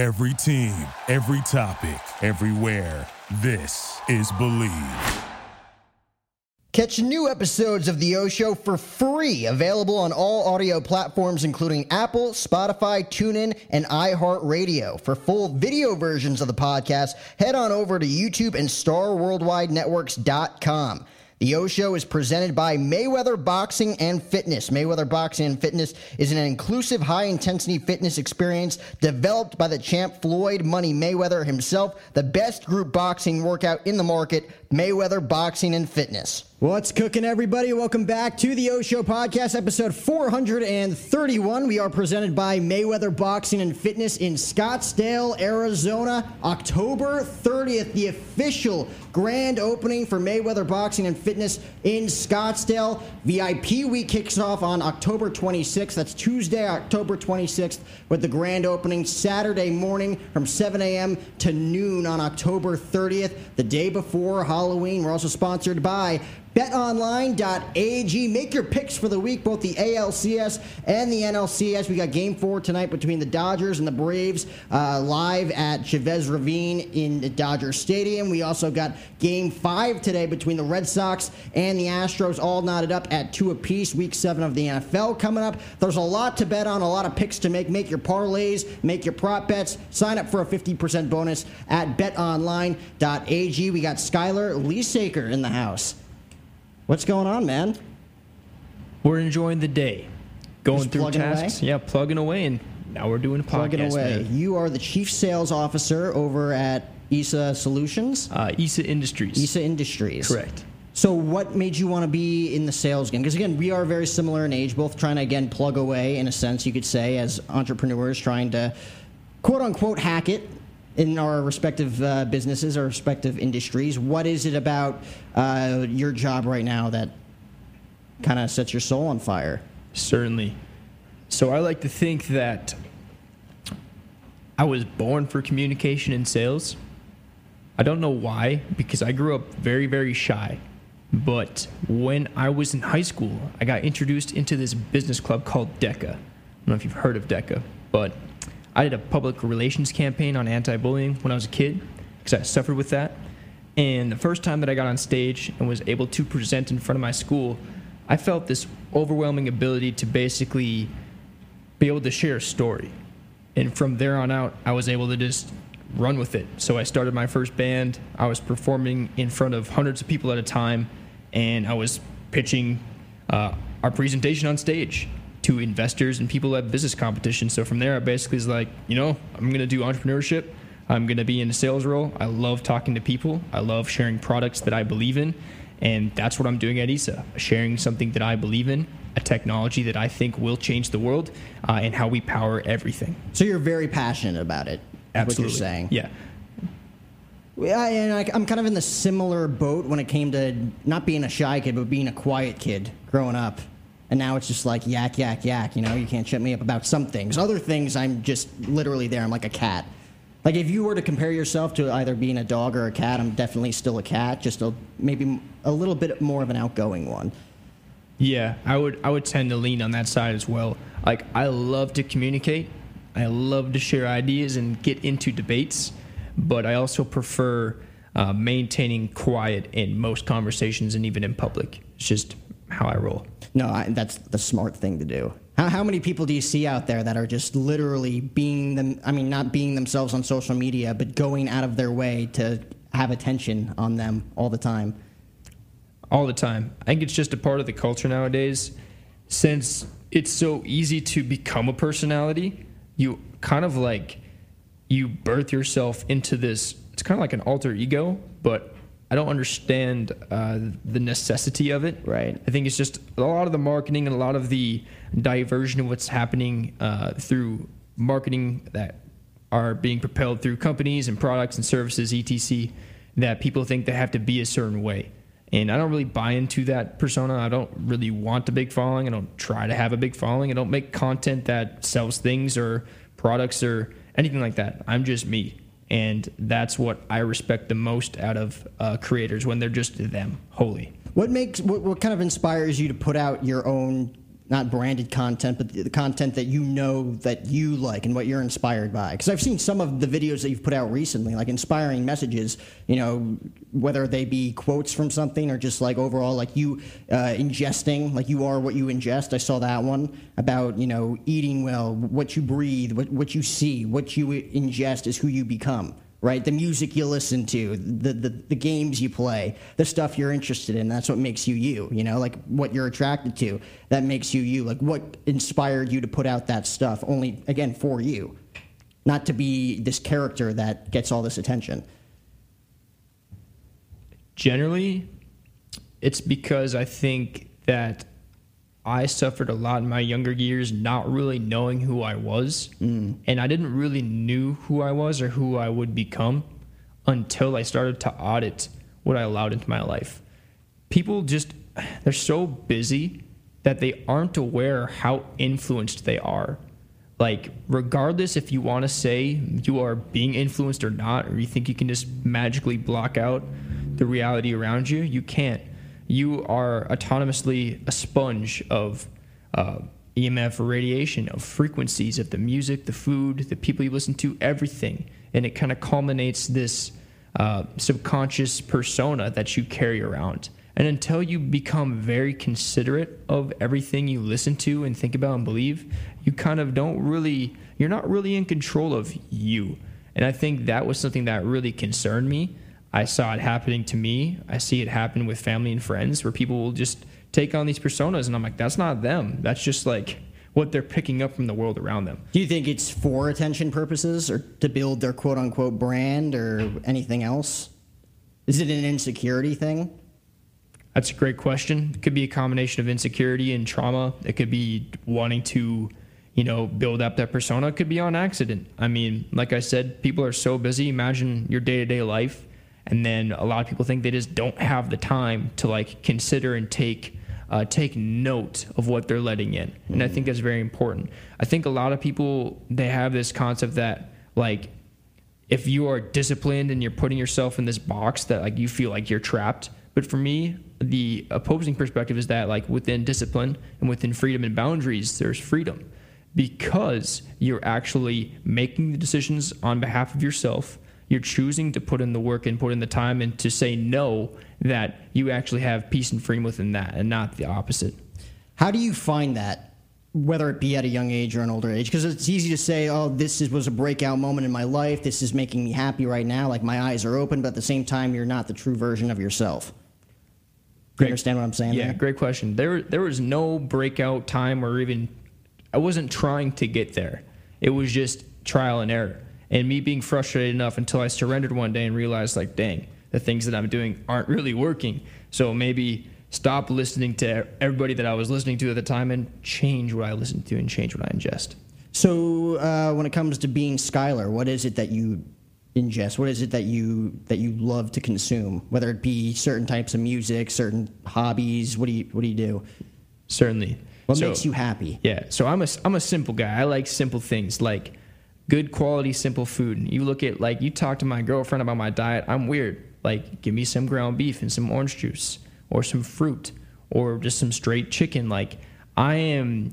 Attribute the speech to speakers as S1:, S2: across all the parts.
S1: Every team, every topic, everywhere. This is Bleav.
S2: Catch new episodes of The O Show for free, available on all audio platforms, including Apple, Spotify, TuneIn, and iHeartRadio. For full video versions of the podcast, head on over to YouTube and StarWorldWideNetworks.com. The O Show is presented by Mayweather Boxing and Fitness. Mayweather Boxing and Fitness is an inclusive, high intensity fitness experience developed by the champ Floyd Money Mayweather himself, the best group boxing workout in the market, Mayweather Boxing and Fitness. What's cooking, everybody? Welcome back to the O Show podcast, episode 431. We are presented by Mayweather Boxing and Fitness in Scottsdale, Arizona. October 30th, the official grand opening for Mayweather Boxing and Fitness in Scottsdale. VIP week kicks off on October 26th. That's Tuesday, October 26th, with the grand opening Saturday morning from 7 a.m. to noon on October 30th, the day before Halloween. We're also sponsored by BetOnline.ag. Make your picks for the week, both the ALCS and the NLCS. We got game four tonight between the Dodgers and the Braves uh, live at Chavez Ravine in Dodger Stadium. We also got game five today between the Red Sox and the Astros, all knotted up at two apiece. Week seven of the NFL coming up. There's a lot to bet on, a lot of picks to make. Make your parlays, make your prop bets. Sign up for a 50% bonus at betonline.ag. We got Skylar Lysaker in the house. What's going on, man?
S3: We're enjoying the day, going
S2: Just
S3: through
S2: plugging
S3: tasks.
S2: away?
S3: Yeah, plugging away, and now we're doing a
S2: Plugging
S3: podcast.
S2: away.
S3: man.
S2: You are the chief sales officer over at ISA Solutions,
S3: Uh, ISA Industries.
S2: ISA Industries.
S3: Correct.
S2: So, what made you want to be in the sales game? Because again, we are very similar in age, both trying to again plug away in a sense, you could say, as entrepreneurs trying to quote unquote hack it in our respective uh, businesses, our respective industries. What is it about uh, your job right now that kind of sets your soul on fire?
S3: Certainly. So I like to think that I was born for communication and sales. I don't know why, because I grew up very, very shy. But when I was in high school, I got introduced into this business club called DECA. I don't know if you've heard of DECA, but I did a public relations campaign on anti bullying when I was a kid because I suffered with that. And the first time that I got on stage and was able to present in front of my school, I felt this overwhelming ability to basically be able to share a story. And from there on out, I was able to just run with it. So I started my first band. I was performing in front of hundreds of people at a time, and I was pitching uh, our presentation on stage to investors and people at business competition. So from there, I basically was like, you know, I'm going to do entrepreneurship. I'm going to be in a sales role. I love talking to people. I love sharing products that I believe in. And that's what I'm doing at ISA, sharing something that I believe in, a technology that I think will change the world, uh, and how we power everything.
S2: So, you're very passionate about it.
S3: Absolutely.
S2: What you're saying.
S3: Yeah.
S2: Yeah, and I, I'm kind of in the similar boat when it came to not being a shy kid, but being a quiet kid growing up. And now it's just like yak, yak, yak. You know, you can't shut me up about some things. Other things, I'm just literally there. I'm like a cat. Like if you were to compare yourself to either being a dog or a cat, I'm definitely still a cat. Just a, maybe a little bit more of an outgoing one.
S3: Yeah, I would I would tend to lean on that side as well. Like I love to communicate. I love to share ideas and get into debates, but I also prefer uh, maintaining quiet in most conversations and even in public. It's just how I roll.
S2: No, I, that's the smart thing to do. How, how many people do you see out there that are just literally being them? I mean, not being themselves on social media, but going out of their way to have attention on them all the time.
S3: all the time. I think it's just a part of the culture nowadays. Since it's so easy to become a personality, you kind of like you birth yourself into this. It's kind of like an alter ego, but I don't understand uh, the necessity of it.
S2: Right.
S3: I think it's just a lot of the marketing and a lot of the diversion of what's happening uh, through marketing that are being propelled through companies and products and services, etc. That people think they have to be a certain way. And I don't really buy into that persona. I don't really want a big following. I don't try to have a big following. I don't make content that sells things or products or anything like that. I'm just me. And that's what I respect the most out of uh, creators when they're just them, wholly.
S2: What makes what, what kind of inspires you to put out your own not branded content, but the, content that you know that you like and what you're inspired by? Because I've seen some of the videos that you've put out recently, like inspiring messages. You know, whether they be quotes from something or just like overall, like you uh, ingesting, like you are what you ingest. I saw that one about you know eating well, what you breathe, what what you see, what you ingest is who you become right? The music you listen to, the, the, the games you play, the stuff you're interested in. That's what makes you you, you know, like what you're attracted to. That makes you you. Like what inspired you to put out that stuff only, again, for you, not to be this character that gets all this attention.
S3: Generally, it's because I think that I suffered a lot in my younger years not really knowing who I was. Mm. And I didn't really knew who I was or who I would become until I started to audit what I allowed into my life. People just they're so busy that they aren't aware how influenced they are. Like regardless if you want to say you are being influenced or not or you think you can just magically block out the reality around you, you can't you are autonomously a sponge of uh, EMF radiation, of frequencies, of the music, the food, the people you listen to, everything. And it kind of culminates this uh, subconscious persona that you carry around. And until you become very considerate of everything you listen to and think about and believe, you kind of don't really, you're not really in control of you. And I think that was something that really concerned me I saw it happening to me. I see it happen with family and friends where people will just take on these personas, and I'm like, that's not them. That's just like what they're picking up from the world around them.
S2: Do you think it's for attention purposes or to build their quote unquote brand or anything else? Is it an insecurity thing?
S3: That's a great question. It could be a combination of insecurity and trauma. It could be wanting to, you know, build up that persona. It could be on accident. I mean, like I said, people are so busy. Imagine your day to day life and then a lot of people think they just don't have the time to like consider and take uh, take note of what they're letting in. And i think that's very important. I think a lot of people they have this concept that like if you are disciplined and you're putting yourself in this box that like you feel like you're trapped. But for me the opposing perspective is that like within discipline and within freedom and boundaries there's freedom. Because you're actually making the decisions on behalf of yourself you're choosing to put in the work and put in the time and to say no that you actually have peace and freedom within that and not the opposite.
S2: How do you find that, whether it be at a young age or an older age? Because it's easy to say, oh, this is, was a breakout moment in my life. This is making me happy right now. Like my eyes are open, but at the same time, you're not the true version of yourself. Do you understand what I'm saying?
S3: Yeah,
S2: there?
S3: great question. There, there was no breakout time or even I wasn't trying to get there. It was just trial and error and me being frustrated enough until I surrendered one day and realized, like, dang, the things that I'm doing aren't really working. So maybe stop listening to everybody that I was listening to at the time and change what I listen to and change what I ingest.
S2: So uh, when it comes to being Skylar, what is it that you ingest? What is it that you that you love to consume? Whether it be certain types of music, certain hobbies. What do you what do you do?
S3: Certainly.
S2: What so, makes you happy?
S3: Yeah. So I'm a I'm a simple guy. I like simple things like good quality, simple food. You look at like you talk to my girlfriend about my diet. I'm weird. Like, give me some ground beef and some orange juice, or some fruit, or just some straight chicken. Like, I am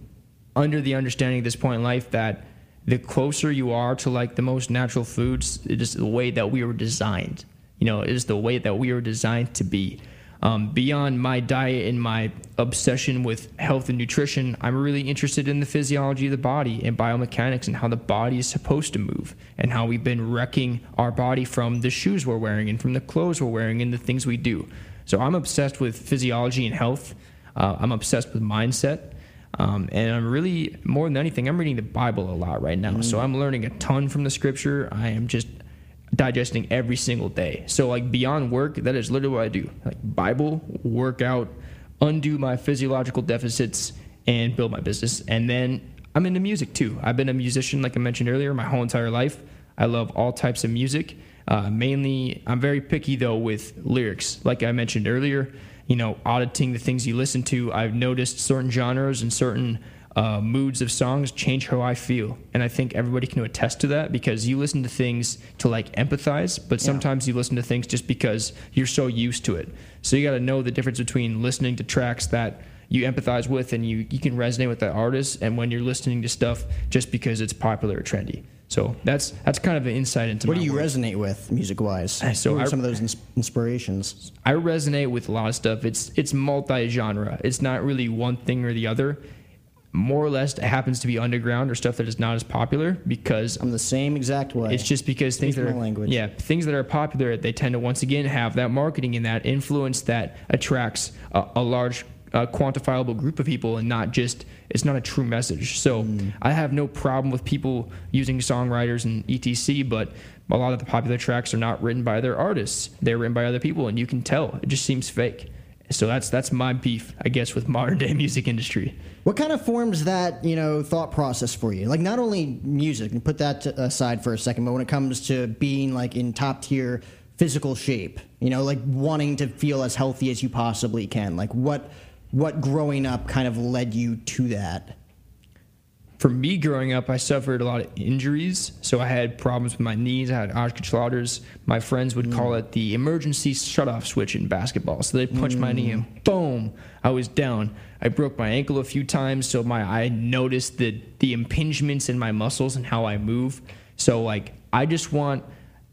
S3: under the understanding at this point in life that the closer you are to like the most natural foods, it is the way that we were designed. You know, it is the way that we were designed to be. Um, beyond my diet and my obsession with health and nutrition, I'm really interested in the physiology of the body and biomechanics and how the body is supposed to move and how we've been wrecking our body from the shoes we're wearing and from the clothes we're wearing and the things we do. So I'm obsessed with physiology and health. Uh, I'm obsessed with mindset. Um, and I'm really, more than anything, I'm reading the Bible a lot right now. Mm. So I'm learning a ton from the scripture. I am just digesting every single day. So like beyond work, that is literally what I do. Like Bible, workout, undo my physiological deficits and build my business. And then I'm into music too. I've been a musician like I mentioned earlier my whole entire life. I love all types of music. Uh, mainly, I'm very picky though with lyrics. Like I mentioned earlier, you know, auditing the things you listen to, I've noticed certain genres and certain uh, moods of songs change how I feel. And I think everybody can attest to that because you listen to things to like empathize, but sometimes yeah. you listen to things just because you're so used to it. So you got to know the difference between listening to tracks that you empathize with and you you can resonate with that artist, and when you're listening to stuff just because it's popular or trendy. So that's that's kind of an insight into
S2: What do you
S3: work.
S2: resonate with music wise?
S3: So
S2: Who are
S3: I-
S2: some of those ins- inspirations?
S3: I resonate with a lot of stuff. It's it's multi-genre. It's not really one thing or the other. More or less, happens to be underground or stuff that is not as popular because
S2: I'm the same exact way.
S3: it's just because things
S2: Speak
S3: that are
S2: language.
S3: yeah things that are popular they tend to once again have that marketing and that influence that attracts a, a large uh, quantifiable group of people and not just it's not a true message. So
S2: Mm.
S3: I have no problem with people using songwriters and etc. But a lot of the popular tracks are not written by their artists; they're written by other people, and you can tell it just seems fake. So that's that's my beef, I guess, with modern day music industry.
S2: What kind of forms that you know thought process for you? Like not only music, and put that aside for a second, but when it comes to being like in top tier physical shape, you know, like wanting to feel as healthy as you possibly can. Like what what growing up kind of led you to that?
S3: For me growing up, I suffered a lot of injuries. So I had problems with my knees. I had Osgood-Schlatter's. My friends would call mm. it the emergency shut-off switch in basketball. So they punched my knee and mm. boom, I was down. I broke my ankle a few times, so my I noticed the the impingements in my muscles and how I move. So like I just want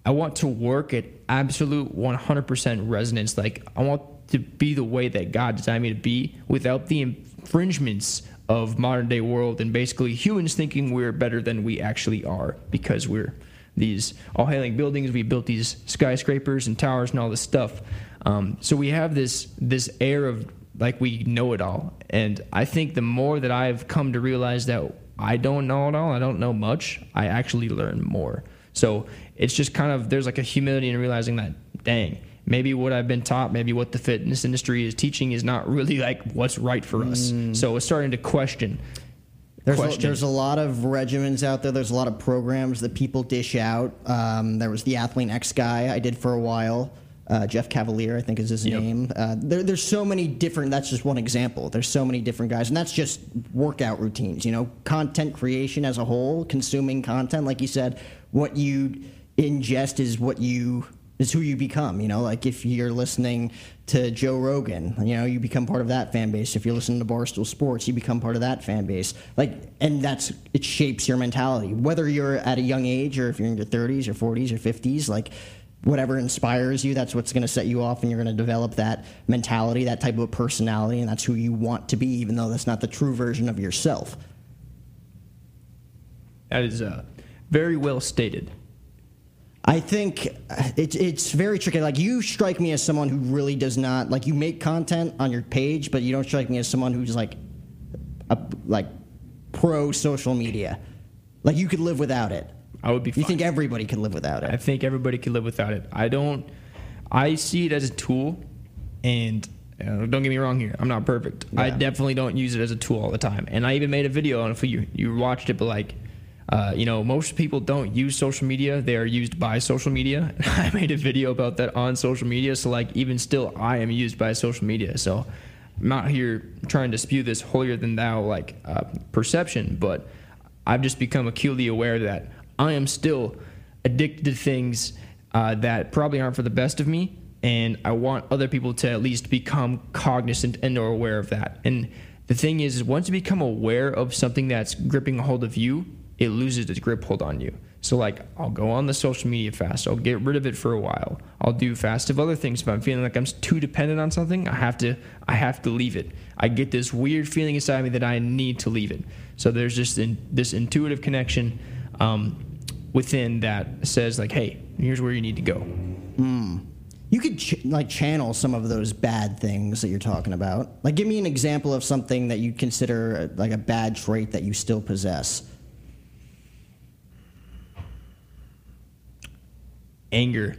S3: I want to work at absolute 100% resonance. Like I want to be the way that God designed me to be without the infringements of modern day world and basically humans thinking we're better than we actually are because we're these all hailing buildings. We built these skyscrapers and towers and all this stuff. Um, so we have this this air of like we know it all. And I think the more that I've come to realize that I don't know it all, I don't know much, I actually learn more. So it's just kind of there's like a humility in realizing that dang, maybe what I've been taught, maybe what the fitness industry is teaching is not really like what's right for us. So it's starting to question.
S2: There's a, there's a lot of regimens out there. There's a lot of programs that people dish out. Um, there was the ATHLEAN-X guy I did for a while. Uh, Jeff Cavaliere, I think is his
S3: Yep.
S2: name. Uh, there, there's so many different. That's just one example. There's so many different guys, and that's just workout routines. You know, content creation as a whole, consuming content, like you said, what you ingest is what you is who you become. You know, like if you're listening to Joe Rogan, you know, you become part of that fan base. If you're listening to Barstool Sports, you become part of that fan base. Like, and that's it shapes your mentality, whether you're at a young age or if you're in your 30s or 40s or 50s. Like, whatever inspires you, that's what's going to set you off, and you're going to develop that mentality, that type of personality, and that's who you want to be, even though that's not the true version of yourself.
S3: That is uh, very well stated.
S2: I think uh, it's it's very tricky. Like you strike me as someone who really does not like you make content on your page, but you don't strike me as someone who's like a like pro social media. Like you could live without it.
S3: I would be
S2: You think everybody could live without it?
S3: I think everybody could live without it. I don't. I see it as a tool, and uh, don't get me wrong here. I'm not perfect. I definitely don't use it as a tool all the time. And I even made a video on if you you watched it, but like. Uh, you know, most people don't use social media; they are used by social media. I made a video about that on social media. So, like, even still, I am used by social media. So, I'm not here trying to spew this holier than thou like uh, perception, but I've just become acutely aware that I am still addicted to things uh, that probably aren't for the best of me, and I want other people to at least become cognizant and or aware of that. And the thing is, is once you become aware of something that's gripping a hold of you, it loses its grip hold on you. So like, I'll go on the social media fast. I'll get rid of it for a while. I'll do fast of other things. If I'm feeling like I'm too dependent on something, I have to, I have to leave it. I get this weird feeling inside me that I need to leave it. So there's just in, this intuitive connection um, within that says like, hey, here's where you need to go.
S2: You could ch- like channel some of those bad things that you're talking about. Like, give me an example of something that you consider uh, like a bad trait that you still possess.
S3: Anger.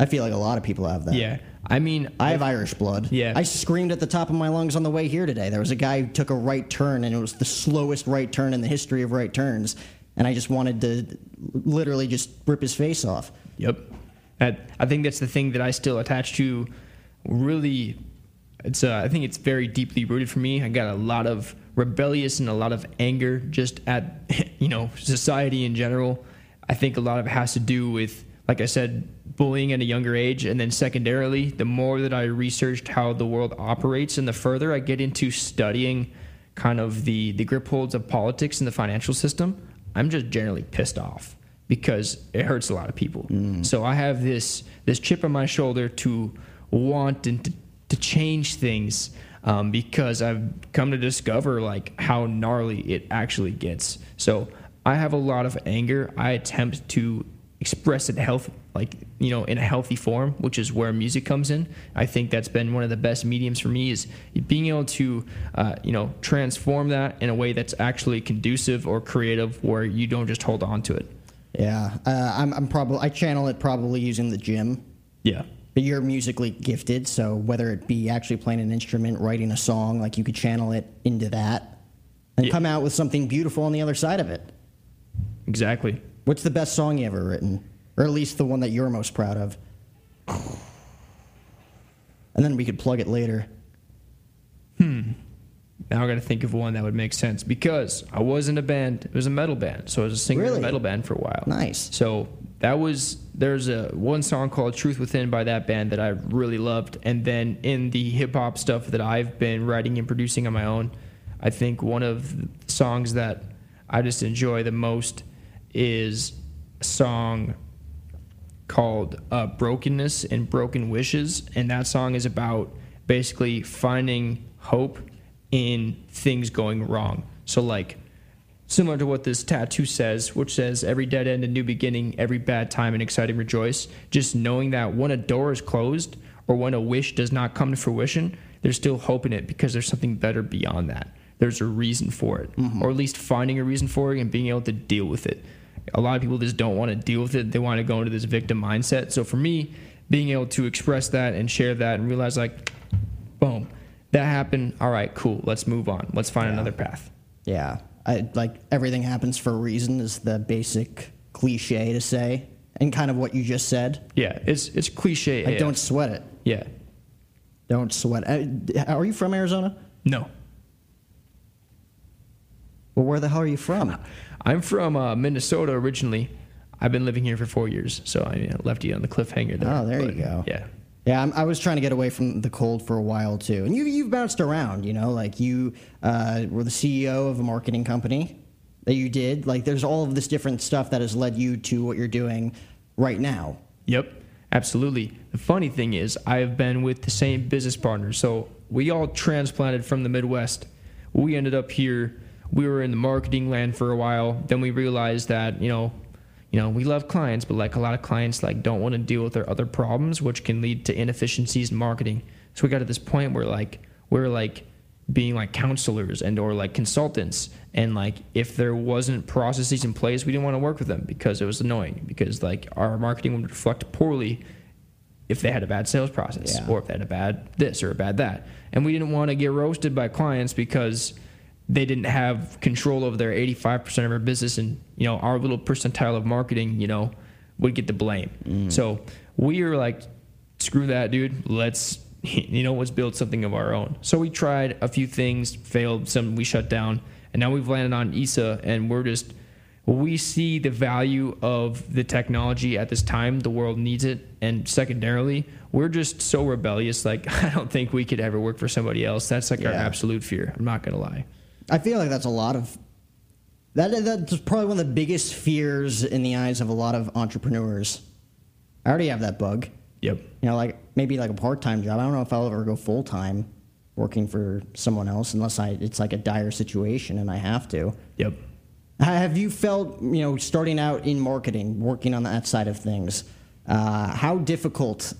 S2: I feel like a lot of people have that.
S3: Yeah. I mean,
S2: I have Irish blood.
S3: Yeah.
S2: I screamed at the top of my lungs on the way here today. There was a guy who took a right turn, and it was the slowest right turn in the history of right turns. And I just wanted to literally just rip his face off.
S3: Yep. That, I think that's the thing that I still attach to. Really, it's uh, I think it's very deeply rooted for me. I got a lot of rebellious and a lot of anger just at you know society in general. I think a lot of it has to do with like I said, bullying at a younger age. And then secondarily, the more that I researched how the world operates and the further I get into studying kind of the, the grip holds of politics and the financial system, I'm just generally pissed off because it hurts a lot of people. So I have this this chip on my shoulder to want and to, to change things um, because I've come to discover like how gnarly it actually gets. So I have a lot of anger. I attempt to express it health like you know in a healthy form which is where music comes in i think that's been one of the best mediums for me is being able to uh, you know transform that in a way that's actually conducive or creative where you don't just hold on to it
S2: Yeah, uh, I'm, I'm probably I channel it probably using the gym.
S3: yeah
S2: But you're musically gifted, so whether it be actually playing an instrument, writing a song, like you could channel it into that, and
S3: Yeah.
S2: come out with something beautiful on the other side of it.
S3: exactly
S2: What's the best song you ever written, or at least the one that you're most proud of? And then we could plug it later. Hmm.
S3: Now i gotta think of one that would make sense because i was in a band it was a metal band so i was a singer in a metal band for a while
S2: Nice.
S3: So that was there's a one song called Truth Within by that band that I really loved. And then in the hip hop stuff that I've been writing and producing on my own, I think one of the songs that I just enjoy the most is a song called uh, Brokenness and Broken Wishes. And that song is about basically finding hope in things going wrong. So, like, similar to what this tattoo says, which says every dead end a new beginning, every bad time an exciting rejoice. Just knowing that when a door is closed or when a wish does not come to fruition, there's still hope in it because there's something better beyond that. There's a reason for it, or at least finding a reason for it and being able to deal with it. A lot of people just don't want to deal with it. They want to go into this victim mindset. So for me, being able to express that and share that and realize like, boom, that happened. All right, cool. Let's move on. Let's find another path.
S2: Yeah, I, like everything happens for a reason is the basic cliche to say, and kind of what you just said.
S3: Yeah, it's it's cliche.
S2: Like,
S3: AF.
S2: don't sweat it.
S3: Yeah.
S2: Don't sweat. it. Uh, Are you from Arizona?
S3: No.
S2: Well, where the hell are you from?
S3: I'm from uh, Minnesota originally. I've been living here for four years, so I you know, left you on the cliffhanger there.
S2: Oh, there you go.
S3: Yeah.
S2: Yeah, I'm, I was trying to get away from the cold for a while too. And you, you've bounced around, you know, like you uh, were the CEO of a marketing company that you did. Like, there's all of this different stuff that has led you to what you're doing right now.
S3: Yep. Absolutely. The funny thing is, I have been with the same business partner. So we all transplanted from the Midwest. We ended up here. We were in the marketing land for a while. Then we realized that you know, you know, we love clients, but like a lot of clients, like don't want to deal with their other problems, which can lead to inefficiencies in marketing. So we got to this point where like we're like being like counselors and or like consultants and like if there wasn't processes in place we didn't want to work with them because it was annoying because like our marketing would reflect poorly if they had a bad sales process
S2: Yeah.
S3: or if they had a bad this or a bad that and we didn't want to get roasted by clients because they didn't have control over their 85% of our business and you know our little percentile of marketing you know would get the blame. Mm. So we were like screw that dude. Let's you know let's build something of our own. So we tried a few things failed some we shut down and now we've landed on isa and we're just we see the value of the technology at this time. The world needs it. And secondarily we're just so rebellious like i don't think we could ever work for somebody else. That's like our absolute fear. I'm not gonna lie
S2: I feel like that's a lot of that. That's probably one of the biggest fears in the eyes of a lot of entrepreneurs. I already have that bug.
S3: yep
S2: You know, like maybe like a part time job. I don't know if I'll ever go full time working for someone else unless I it's like a dire situation and I have to.
S3: yep
S2: Have you felt, you know, starting out in marketing, working on that side of things, uh, how difficult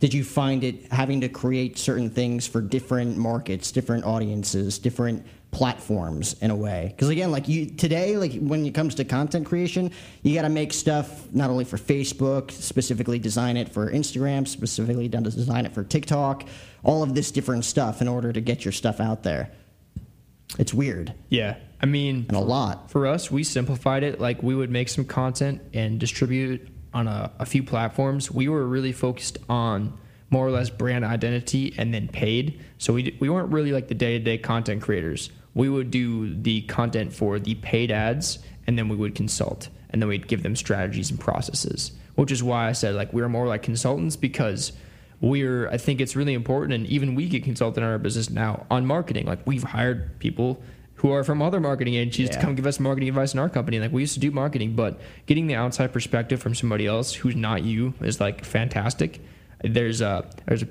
S2: did you find it having to create certain things for different markets, different audiences, different platforms in a way? Because again, like you today, like when it comes to content creation, you got to make stuff not only for Facebook, specifically design it for Instagram, specifically done to design it for TikTok, all of this different stuff in order to get your stuff out there. It's weird
S3: yeah i mean
S2: and a lot.
S3: For us, we simplified it. Like we would make some content and distribute on a, a few platforms. We were really focused on more or less brand identity and then paid. So we, we weren't really like the day to day content creators. We would do the content for the paid ads and then we would consult. and then we'd give them strategies and processes. Which is why I said like we are more like consultants because we're I think it's really important, and even we get consulted in our business now on marketing. Like we've hired people who are from other marketing agencies
S2: Yeah.
S3: to come give us marketing advice in our company. Like we used to do marketing, but getting the outside perspective from somebody else who's not you is like fantastic. There's a there's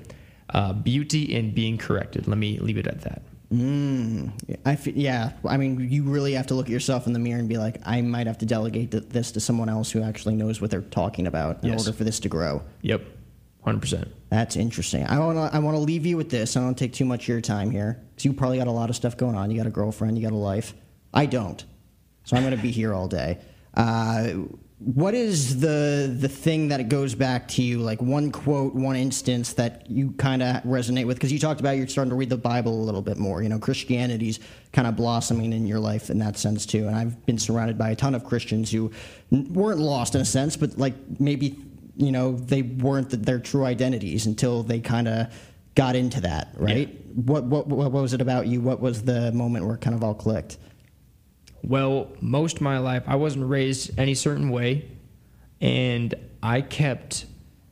S3: a beauty in being corrected. Let me leave it at that. Mm.
S2: I fe- yeah. I mean, you really have to look at yourself in the mirror and be like, I might have to delegate th- this to someone else who actually knows what they're talking about in
S3: Yes.
S2: order for this to grow.
S3: Yep, hundred percent.
S2: That's interesting. I want to I want to leave you with this. I don't take too much of your time here because you probably got a lot of stuff going on. You got a girlfriend. You got a life. I don't, so I'm going to be here all day. Uh, what is the the thing that it goes back to you? Like one quote, one instance that you kind of resonate with? Because you talked about you're starting to read the Bible a little bit more. You know, Christianity's kind of blossoming in your life in that sense too. And I've been surrounded by a ton of Christians who weren't lost in a sense, but like maybe you know they weren't th their true identities until they kind of got into that right what, what what was it about you what was the moment where it kind of all clicked
S3: Well, most of my life, I wasn't raised any certain way, and I kept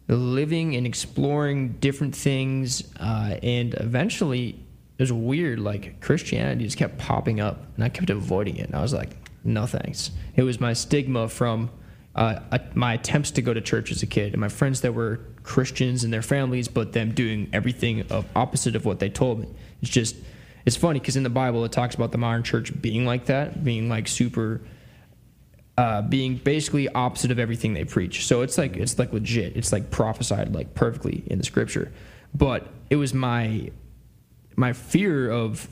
S3: living and exploring different things, uh, and eventually, it was weird. Like Christianity just kept popping up, and I kept avoiding it. And I was like, "No thanks." It was my stigma from uh, my attempts to go to church as a kid, and my friends that were Christians and their families, but them doing everything of opposite of what they told me. It's just it's funny because in the Bible it talks about the modern church being like that, being like super, uh, being basically opposite of everything they preach. So it's like it's like legit. It's like prophesied like perfectly in the scripture. But it was my my fear of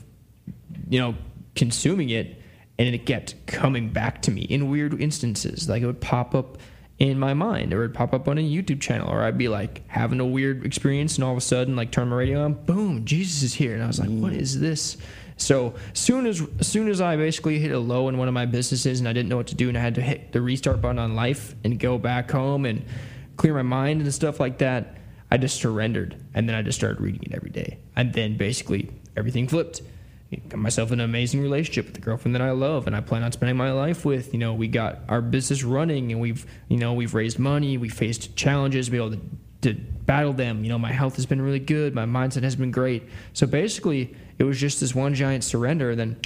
S3: you know consuming it, and it kept coming back to me in weird instances. Like it would pop up in my mind, or it'd pop up on a YouTube channel, or I'd be like having a weird experience, and all of a sudden, like turn my radio on, boom, Jesus is here, and I was like, what is this? So soon as soon as I basically hit a low in one of my businesses, and I didn't know what to do, and I had to hit the restart button on life and go back home and clear my mind and stuff like that, I just surrendered, and then I just started reading it every day, and then basically everything flipped got myself an amazing relationship with the girlfriend that I love and I plan on spending my life with. You know, we got our business running and we've, you know, we've raised money, we faced challenges, be able to, to battle them. You know, my health has been really good, my mindset has been great. So basically, it was just this one giant surrender. And then,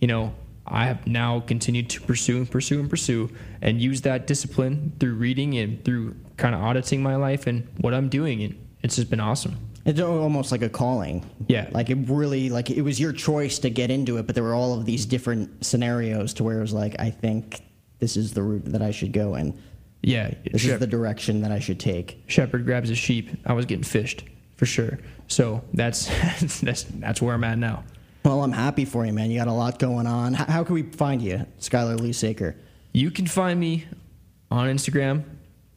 S3: you know, I have now continued to pursue and pursue and pursue and use that discipline through reading and through kind of auditing my life and what I'm doing. And it's just been awesome.
S2: It's almost like a calling
S3: Yeah.
S2: like it really like it was your choice to get into it but there were all of these different scenarios to where it was like i think this is the route that i should go in
S3: Yeah.
S2: this
S3: Shep-
S2: is the direction that i should take
S3: shepherd grabs his sheep. I was getting fished for sure. So that's that's that's where I'm at now.
S2: well i'm happy for you man you got a lot going on how, how can we find you skylar Lysaker
S3: You can find me on Instagram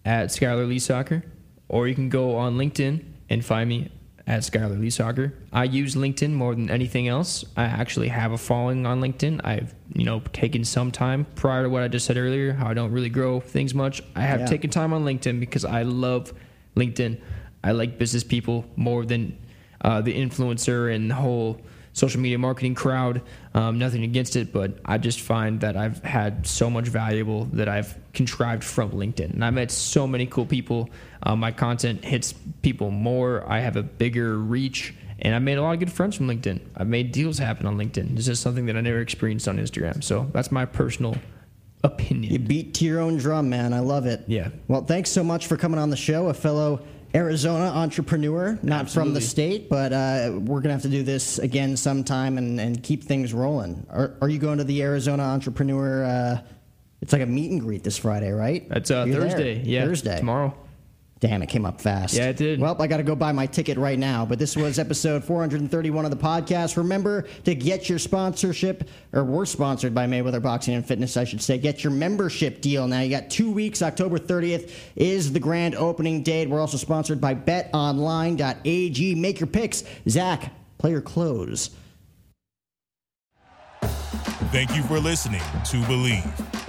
S3: at Skylar Lysaker, or you can go on LinkedIn and find me at Skylar Lysaker. I use LinkedIn more than anything else. I actually have a following on LinkedIn. I've you know taken some time prior to what I just said earlier, how I don't really grow things much. I have
S2: Yeah.
S3: taken time on LinkedIn because I love LinkedIn. I like business people more than uh, the influencer and the whole social media marketing crowd. Um, nothing against it, but I just find that I've had so much valuable that I've contrived from LinkedIn. And I met so many cool people. Uh, my content hits people more. I have a bigger reach. And I made a lot of good friends from LinkedIn. I've made deals happen on LinkedIn. This is something that I never experienced on Instagram. So that's my personal opinion.
S2: You beat to your own drum, man. I love it.
S3: Yeah.
S2: Well, thanks so much for coming on the show, a fellow Arizona entrepreneur, not from the state, but uh, we're going to have to do this again sometime and, and keep things rolling. Are, are you going to the Arizona entrepreneur? Uh, it's like a meet and greet this Friday, right?
S3: That's uh,
S2: You're there.
S3: Thursday. Yeah.
S2: Thursday.
S3: Tomorrow.
S2: Damn, it came up fast.
S3: Yeah, it did.
S2: Well, I got to go buy my ticket right now. But this was episode 431 of the podcast. Remember to get your sponsorship, or we're sponsored by Mayweather Boxing and Fitness, I should say. Get your membership deal now. You got two weeks. October 30th is the grand opening date. We're also sponsored by betonline.ag. Make your picks. Zach, play your clothes.
S1: Thank you for listening to Bleav.